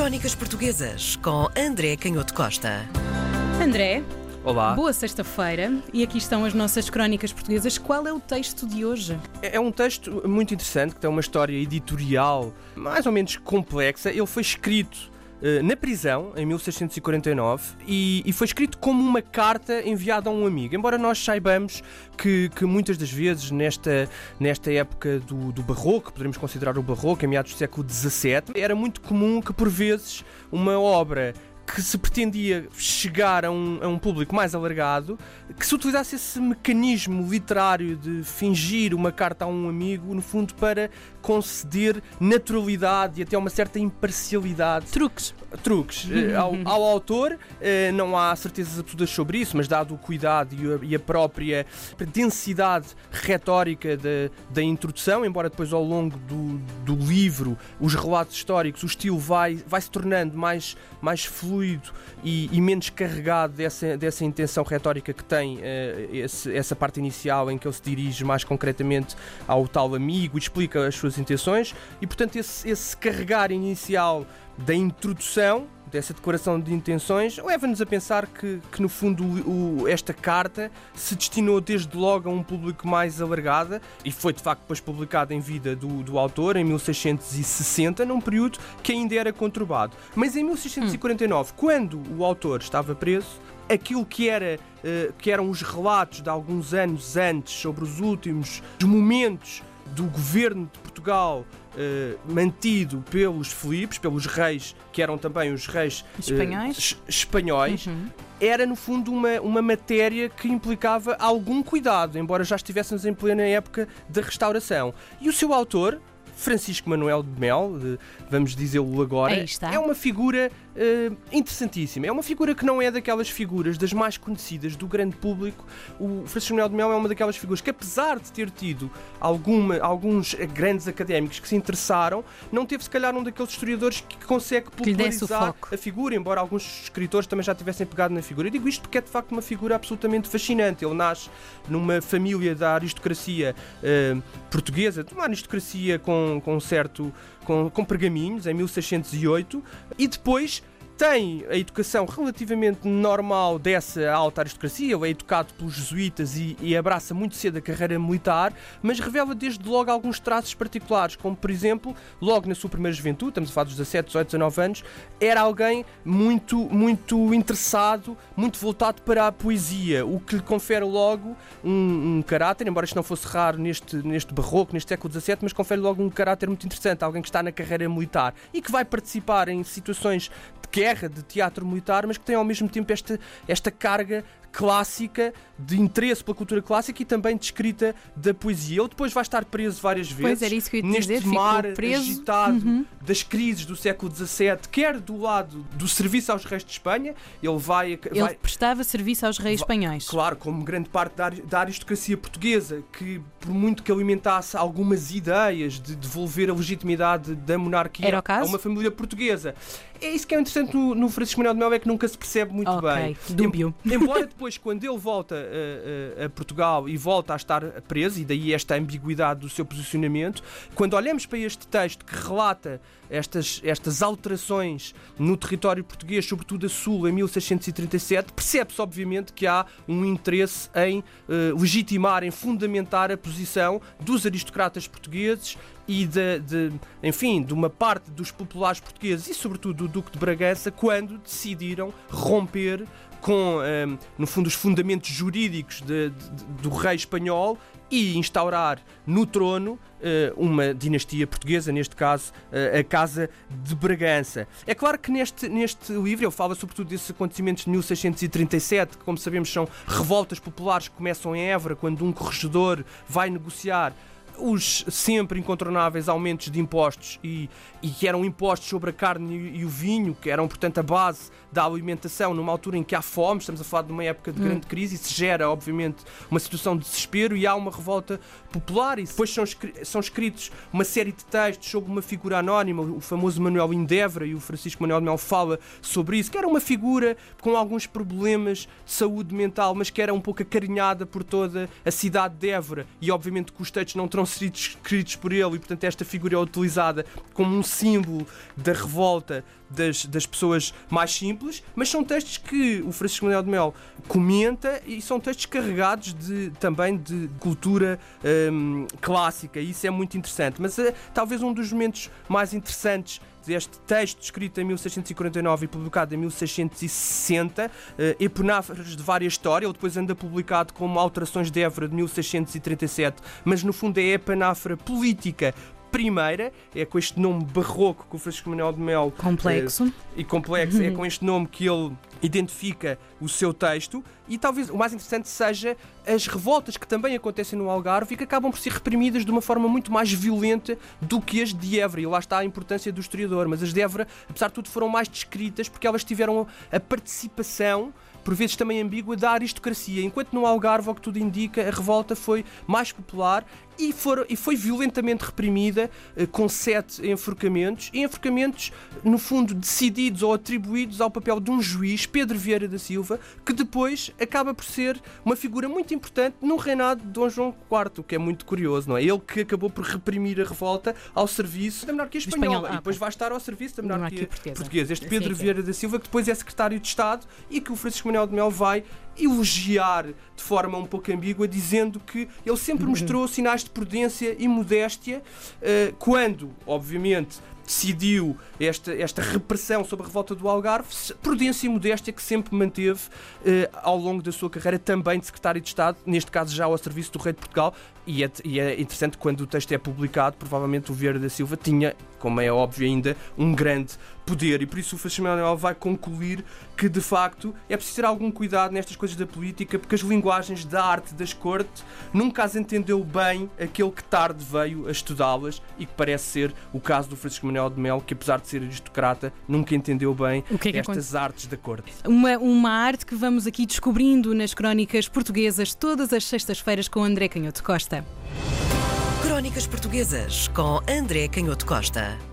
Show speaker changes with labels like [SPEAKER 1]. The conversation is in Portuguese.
[SPEAKER 1] Crónicas Portuguesas com André Canhoto Costa.
[SPEAKER 2] André,
[SPEAKER 3] Olá.
[SPEAKER 2] boa sexta-feira e aqui estão as nossas crónicas portuguesas. Qual é o texto de hoje?
[SPEAKER 3] É é um texto muito interessante que tem uma história editorial mais ou menos complexa. Ele foi escrito na prisão em 1649 e, e foi escrito como uma carta enviada a um amigo. Embora nós saibamos que, que muitas das vezes nesta, nesta época do, do Barroco, poderemos considerar o Barroco, em meados do século XVII, era muito comum que por vezes uma obra que se pretendia chegar a um, a um público mais alargado, que se utilizasse esse mecanismo literário de fingir uma carta a um amigo, no fundo, para conceder naturalidade e até uma certa imparcialidade.
[SPEAKER 2] Truques.
[SPEAKER 3] Truques. Eh, ao, ao autor, eh, não há certezas absolutas sobre isso, mas dado o cuidado e a, e a própria densidade retórica da, da introdução, embora depois ao longo do, do livro, os relatos históricos, o estilo vai, vai se tornando mais, mais fluido e, e menos carregado dessa, dessa intenção retórica que tem eh, esse- essa parte inicial em que ele se dirige mais concretamente ao tal amigo e explica as suas intenções. E portanto esse, esse carregar inicial da introdução dessa declaração de intenções leva-nos a pensar que, que no fundo o- esta carta se destinou desde logo a um público mais alargado e foi de facto depois publicada em vida do, do autor em 1660 num período que ainda era conturbado. Mas em 1649 quando o autor estava preso aquilo que, era, eh, que eram os relatos de alguns anos antes sobre os últimos momentos do governo de Portugal eh, mantido pelos Filipes, pelos reis, que eram também os reis eh,
[SPEAKER 2] Espanhóis?
[SPEAKER 3] es- espanhóis,
[SPEAKER 2] Uhum.
[SPEAKER 3] era no fundo uma, uma matéria que implicava algum cuidado, embora já estivéssemos em plena época da restauração. E o seu autor, Francisco Manuel de Mel, eh, vamos dizê-lo agora, é uma figura eh, interessantíssima. É uma figura que não é daquelas figuras das mais conhecidas do grande público. O Francisco Manuel de Mel é uma daquelas figuras que, apesar de ter tido alguma, alguns grandes académicos que se interessaram, não teve se calhar um daqueles historiadores que consegue popularizar
[SPEAKER 2] foco.
[SPEAKER 3] a figura, embora alguns escritores também já tivessem pegado na figura. Eu digo isto porque é de facto uma figura absolutamente fascinante. Ele nasce numa família da aristocracia eh, portuguesa, de uma aristocracia com, com certo. Com, com pergaminhos, em 1608, e depois tem a educação relativamente normal dessa alta aristocracia, é educado pelos jesuítas e, e abraça muito cedo a carreira militar, mas revela desde logo alguns traços particulares, como por exemplo, logo na sua primeira juventude, estamos a falar dos 17, 18, 19 anos, era alguém muito, muito interessado, muito voltado para a poesia, o que lhe confere logo um, um caráter, embora isto não fosse raro neste, neste barroco, neste século XVII, mas confere logo um caráter muito interessante, alguém que está na carreira militar e que vai participar em situações de guerra, de teatro militar, mas que tem ao mesmo tempo esta, esta carga clássica de interesse pela cultura clássica e também de escrita da poesia. Ele depois vai estar preso várias vezes neste
[SPEAKER 2] dizer,
[SPEAKER 3] mar
[SPEAKER 2] preso.
[SPEAKER 3] agitado
[SPEAKER 2] Uhum.
[SPEAKER 3] das crises do século XVII, quer do lado do serviço aos reis de Espanha, ele vai,
[SPEAKER 2] Ele
[SPEAKER 3] vai
[SPEAKER 2] prestava serviço aos reis
[SPEAKER 3] Va-
[SPEAKER 2] espanhóis.
[SPEAKER 3] Claro, como grande parte da, da aristocracia portuguesa, que por muito que alimentasse algumas ideias de devolver a legitimidade da monarquia a uma família portuguesa. É isso que é interessante no, no Francisco Manuel de Mel, é que nunca se percebe muito
[SPEAKER 2] Ok,
[SPEAKER 3] bem.
[SPEAKER 2] dúbio.
[SPEAKER 3] Em- embora depois, quando ele volta a, a- a Portugal e volta a estar preso, e daí esta ambiguidade do seu posicionamento, quando olhamos para este texto que relata estas, estas alterações no território português, sobretudo a sul, em 1637, percebe-se obviamente que há um interesse em eh, legitimar, em fundamentar a posição dos aristocratas portugueses e de, de, enfim, de uma parte dos populares portugueses e sobretudo do Duque de Bragança quando decidiram romper com, ehm, no fundo, os fundamentos jurídicos de- de- do rei espanhol e instaurar no trono eh, uma dinastia portuguesa, neste caso eh, a Casa de Bragança. É claro que neste, neste livro ele fala sobretudo desses acontecimentos de 1637, que, como sabemos, são revoltas populares que começam em Évora, quando um corregedor vai negociar os sempre incontornáveis aumentos de impostos e, e que eram impostos sobre a carne e, e o vinho, que eram, portanto, a base da alimentação numa altura em que há fome, estamos a falar de uma época de grande crise, se gera, obviamente, uma situação de desespero e há uma revolta popular. E depois são, são escritos uma série de textos sobre uma figura anónima, o famoso Manuel Indevra, e o Francisco Manuel Mel fala sobre isso, que era uma figura com alguns problemas de saúde mental, mas que era um pouco acarinhada por toda a cidade de Évora. E obviamente que os textos não terão sido escritos por ele e, portanto, esta figura é utilizada como um símbolo da revolta das, das pessoas mais simples, mas são textos que o Francisco Manuel de Mel comenta e são textos carregados de, também de cultura hum, clássica, e isso é muito interessante. Mas uh, talvez um dos momentos mais interessantes deste texto escrito em 1649 e publicado em 1660, uh, epináfras de várias histórias, ele depois anda publicado como Alterações de Évora de 1637, mas no fundo é epináfora política primeira, é com este nome barroco que o Francisco Manuel de Mel
[SPEAKER 2] complexo uh,
[SPEAKER 3] e complexo, é com este nome que ele identifica o seu texto e talvez o mais interessante seja as revoltas que também acontecem no Algarve e que acabam por ser reprimidas de uma forma muito mais violenta do que as de Évora. E lá está a importância do historiador. Mas as de Évora, apesar de tudo, foram mais descritas porque elas tiveram a participação por vezes também ambígua, da aristocracia. Enquanto no Algarve, ao que tudo indica, a revolta foi mais popular e, for, e foi violentamente reprimida, eh, com sete enforcamentos, e enforcamentos, no fundo, decididos ou atribuídos ao papel de um juiz, Pedro Vieira da Silva, que depois acaba por ser uma figura muito importante no reinado de Dom João IV, o que é muito curioso, não é? Ele que acabou por reprimir a revolta ao serviço da monarquia espanhola Espanhol. ah, e depois vai estar ao serviço da monarquia, portuguesa. portuguesa. Este Pedro. Vieira da Silva, que depois é secretário de Estado e que o Francisco Manuel de Mel vai elogiar de forma um pouco ambígua, dizendo que ele sempre mostrou sinais de prudência e modéstia, eh, quando, obviamente, decidiu esta, esta repressão sobre a revolta do Algarve, prudência e modéstia que sempre manteve eh, ao longo da sua carreira, também de secretário de Estado, neste caso já ao serviço do Rei de Portugal. E é, e é interessante quando o texto é publicado, provavelmente o Vieira da Silva tinha, como é óbvio ainda, um grande poder. E por isso o Manuel vai concluir que, de facto, é preciso ter algum cuidado nestas coisas da política, porque as linguagens da arte das cortes nunca as entendeu bem aquele que tarde veio a estudá-las e que parece ser o caso do Francisco Manuel de Mel, que apesar de ser aristocrata, nunca entendeu bem que é que estas artes da corte.
[SPEAKER 2] Uma, uma arte que vamos aqui descobrindo nas crónicas portuguesas todas as sextas-feiras com André Canhoto Costa.
[SPEAKER 1] Crónicas Portuguesas com André Canhoto Costa.